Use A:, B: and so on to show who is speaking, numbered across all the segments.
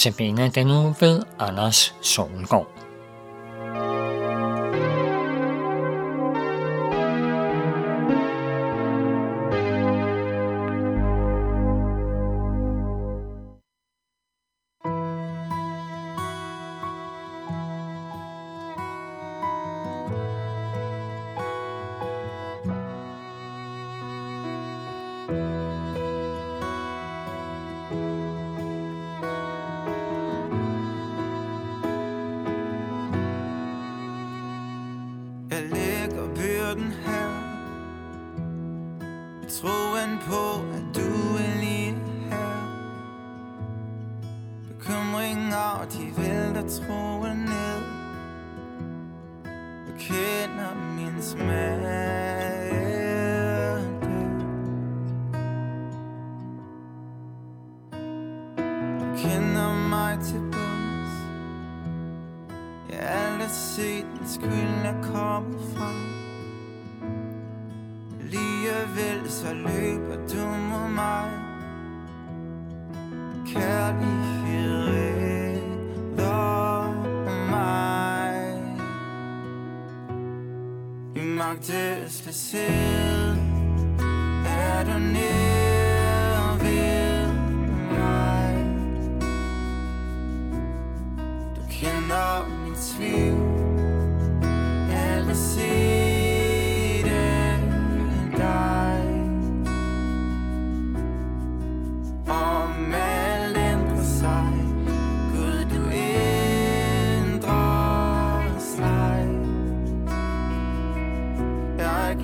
A: til bene den uge ved Anders Solgaard.
B: Kommer fra Alligevel så løber du nok det skal sidde er du nær ved mig? Du kender min tvivl.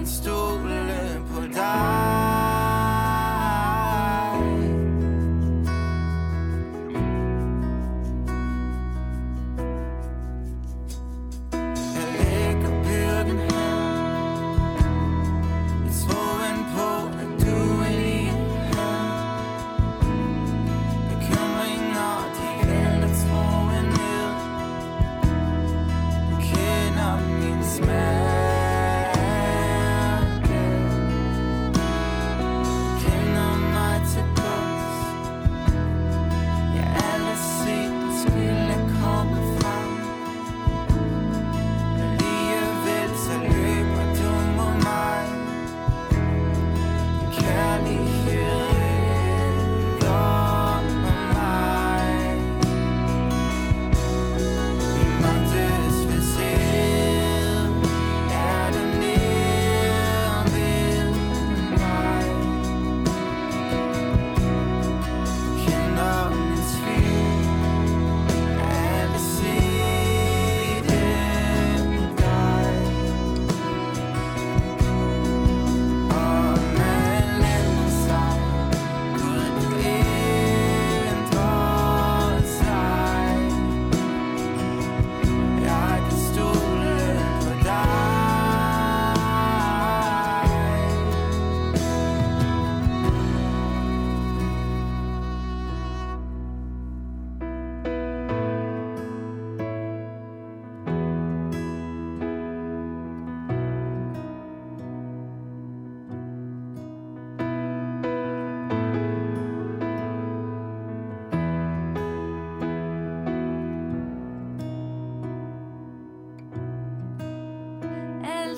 B: Jeg kan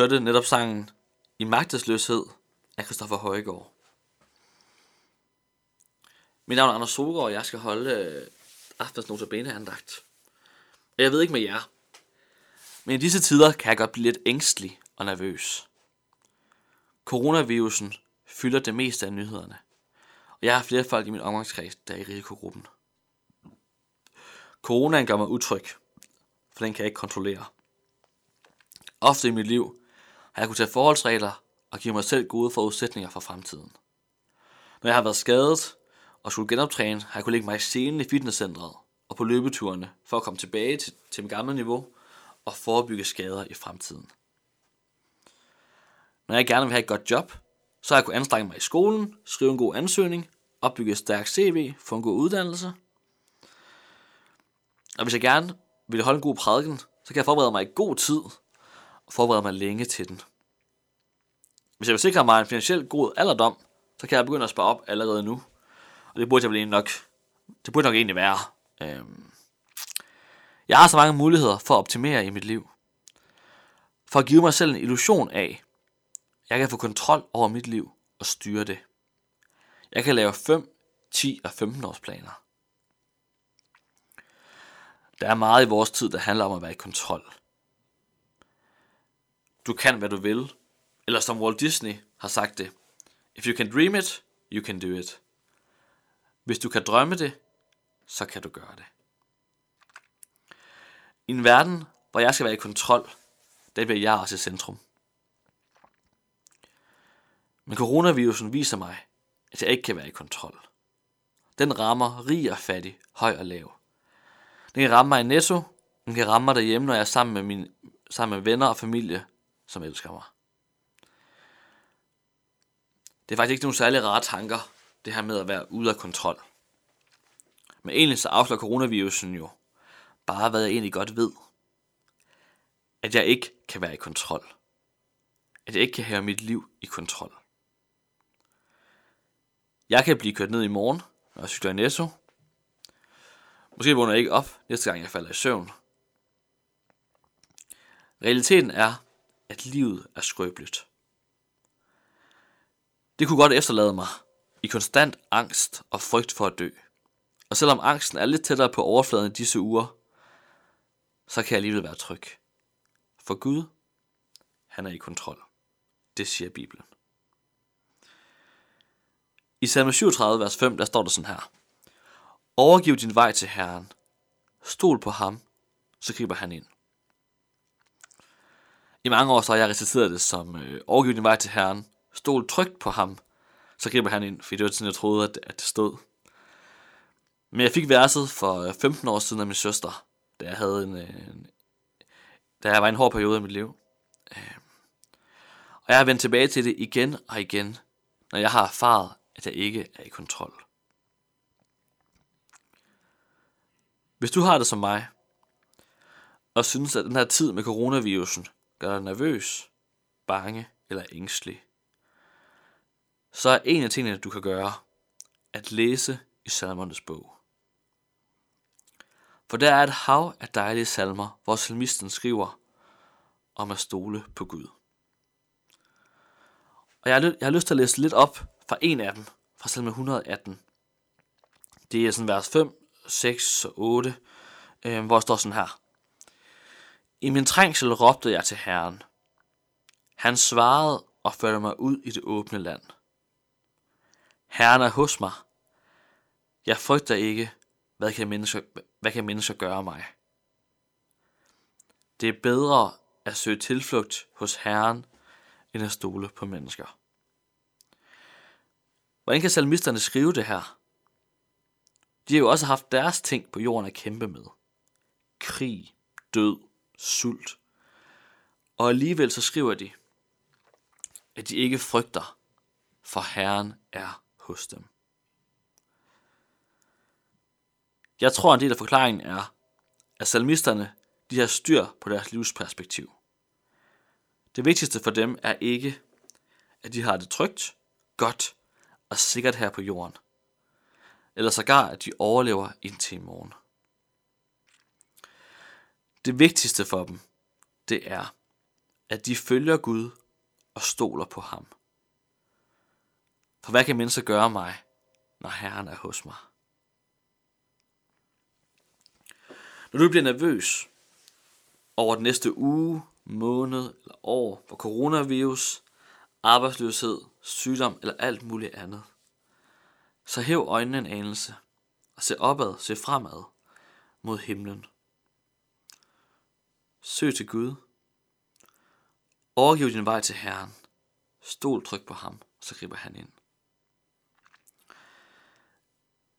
C: hørte netop sangen I magtesløshed af Christoffer Højgaard. Mit navn er Anders Sogaard, og jeg skal holde øh, aftens notabene andagt. Og jeg ved ikke med jer, men i disse tider kan jeg godt blive lidt ængstelig og nervøs. Coronavirusen fylder det meste af nyhederne, og jeg har flere folk i min omgangskreds, der er i risikogruppen. Coronaen gør mig utryg, for den kan jeg ikke kontrollere. Ofte i mit liv har jeg kunnet tage forholdsregler og give mig selv gode forudsætninger for fremtiden. Når jeg har været skadet og skulle genoptræne, har jeg kunnet lægge mig i scenen i fitnesscentret og på løbeturene for at komme tilbage til, til mit gamle niveau og forebygge skader i fremtiden. Når jeg gerne vil have et godt job, så har jeg kunnet anstrenge mig i skolen, skrive en god ansøgning, opbygge et stærkt CV, få en god uddannelse. Og hvis jeg gerne vil holde en god prædiken, så kan jeg forberede mig i god tid og forberede mig længe til den. Hvis jeg vil sikre mig en finansielt god alderdom, så kan jeg begynde at spare op allerede nu. Og det burde jeg vel egentlig nok, det burde nok egentlig være. Øhm. Jeg har så mange muligheder for at optimere i mit liv. For at give mig selv en illusion af, jeg kan få kontrol over mit liv og styre det. Jeg kan lave 5, 10 og 15 års planer. Der er meget i vores tid, der handler om at være i kontrol. Du kan, hvad du vil. Eller som Walt Disney har sagt det. If you can dream it, you can do it. Hvis du kan drømme det, så kan du gøre det. I en verden, hvor jeg skal være i kontrol, der bliver jeg også i centrum. Men coronavirusen viser mig, at jeg ikke kan være i kontrol. Den rammer rig og fattig, høj og lav. Den kan ramme mig i netto, den kan ramme mig derhjemme, når jeg er sammen med, mine, sammen med venner og familie, som elsker mig. Det er faktisk ikke nogen særlig rare tanker, det her med at være ude af kontrol. Men egentlig så afslører coronavirusen jo bare, hvad jeg egentlig godt ved. At jeg ikke kan være i kontrol. At jeg ikke kan have mit liv i kontrol. Jeg kan blive kørt ned i morgen, når jeg cykler i Netto. Måske vågner jeg ikke op næste gang jeg falder i søvn. Realiteten er, at livet er skrøbeligt. Det kunne godt efterlade mig i konstant angst og frygt for at dø. Og selvom angsten er lidt tættere på overfladen i disse uger, så kan jeg alligevel være tryg. For Gud, han er i kontrol. Det siger Bibelen. I salme 37, vers 5, der står der sådan her. Overgiv din vej til Herren. Stol på ham, så griber han ind. I mange år så har jeg reciteret det som øh, overgiv din vej til Herren. Stol trygt på ham, så griber han ind, fordi det var sådan, jeg troede, at, at det stod. Men jeg fik verset for øh, 15 år siden af min søster, da jeg havde en, øh, en da jeg var i en hård periode i mit liv. Øh, og jeg har vendt tilbage til det igen og igen, når jeg har erfaret, at jeg ikke er i kontrol. Hvis du har det som mig, og synes, at den her tid med coronavirusen gør dig nervøs, bange eller ængstelig, så er en af tingene, du kan gøre, at læse i salmernes bog. For der er et hav af dejlige salmer, hvor salmisten skriver om at stole på Gud. Og jeg har, jeg har lyst til at læse lidt op fra en af dem, fra salme 118. Det er sådan vers 5, 6 og 8, øh, hvor der står sådan her. I min trængsel råbte jeg til Herren. Han svarede og førte mig ud i det åbne land. Herren er hos mig. Jeg frygter ikke, hvad kan mennesker, hvad kan mennesker gøre mig? Det er bedre at søge tilflugt hos Herren, end at stole på mennesker. Hvordan kan salmisterne skrive det her? De har jo også haft deres ting på jorden at kæmpe med. Krig, død, sult. Og alligevel så skriver de, at de ikke frygter, for Herren er hos dem. Jeg tror, en del af forklaringen er, at salmisterne de har styr på deres livsperspektiv. Det vigtigste for dem er ikke, at de har det trygt, godt og sikkert her på jorden, eller sågar, at de overlever indtil i morgen. Det vigtigste for dem, det er, at de følger Gud og stoler på ham. For hvad kan mennesker gøre mig, når Herren er hos mig? Når du bliver nervøs over den næste uge, måned eller år for coronavirus, arbejdsløshed, sygdom eller alt muligt andet, så hæv øjnene en anelse og se opad, se fremad mod himlen. Søg til Gud. Overgiv din vej til Herren. Stol tryk på ham, så griber han ind.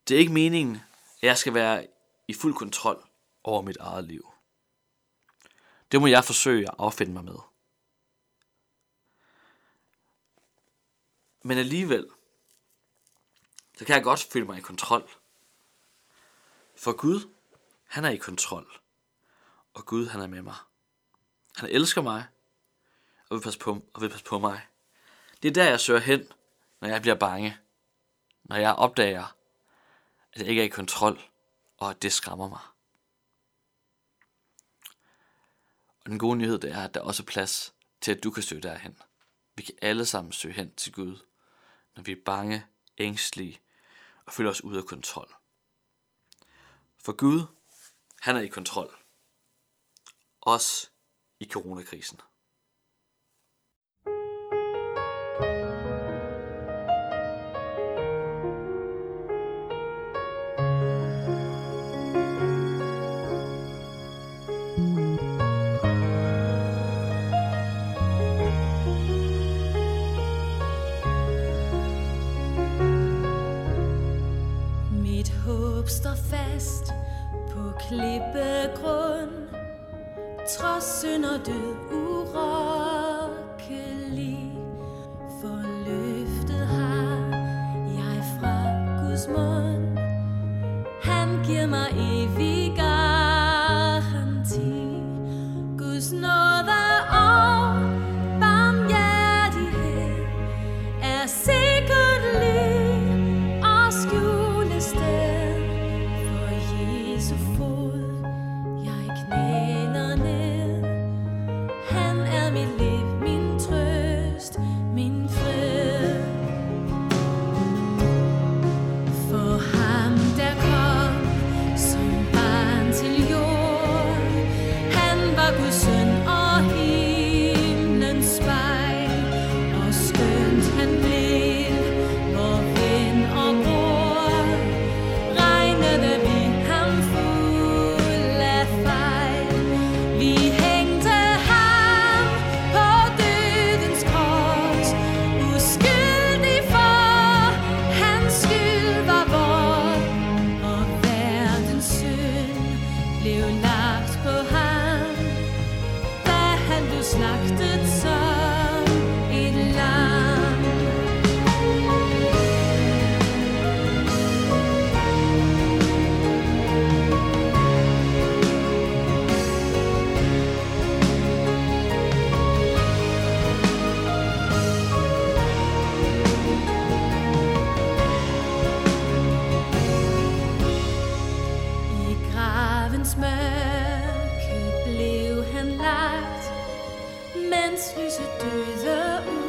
C: Det er ikke meningen, at jeg skal være i fuld kontrol over mit eget liv. Det må jeg forsøge at affinde mig med. Men alligevel, så kan jeg godt føle mig i kontrol. For Gud, han er i kontrol. Og Gud, han er med mig. Han elsker mig, og vil passe på, og vil passe på mig. Det er der, jeg søger hen, når jeg bliver bange. Når jeg opdager, at jeg ikke er i kontrol, og at det skræmmer mig. Og den gode nyhed det er, at der også er plads til, at du kan søge derhen. Vi kan alle sammen søge hen til Gud, når vi er bange, ængstlige og føler os ude af kontrol. For Gud, han er i kontrol. Også i coronakrisen.
D: Mit håb står fast på klippegrund Trods synd og død urokkelig Han var Guds søn mens lyset døde ud på